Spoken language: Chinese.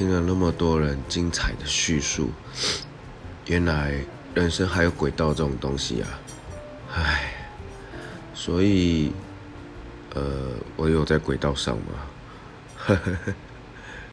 听了那么多人精彩的叙述原来人生还有轨道这种东西啊。唉所以呃我有在轨道上吗？呵呵呵